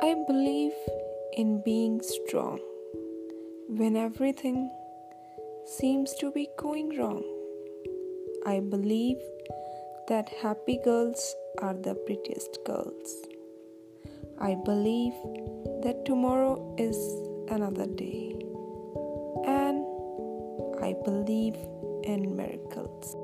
I believe in being strong when everything seems to be going wrong. I believe that happy girls are the prettiest girls. I believe that tomorrow is another day. And I believe in miracles.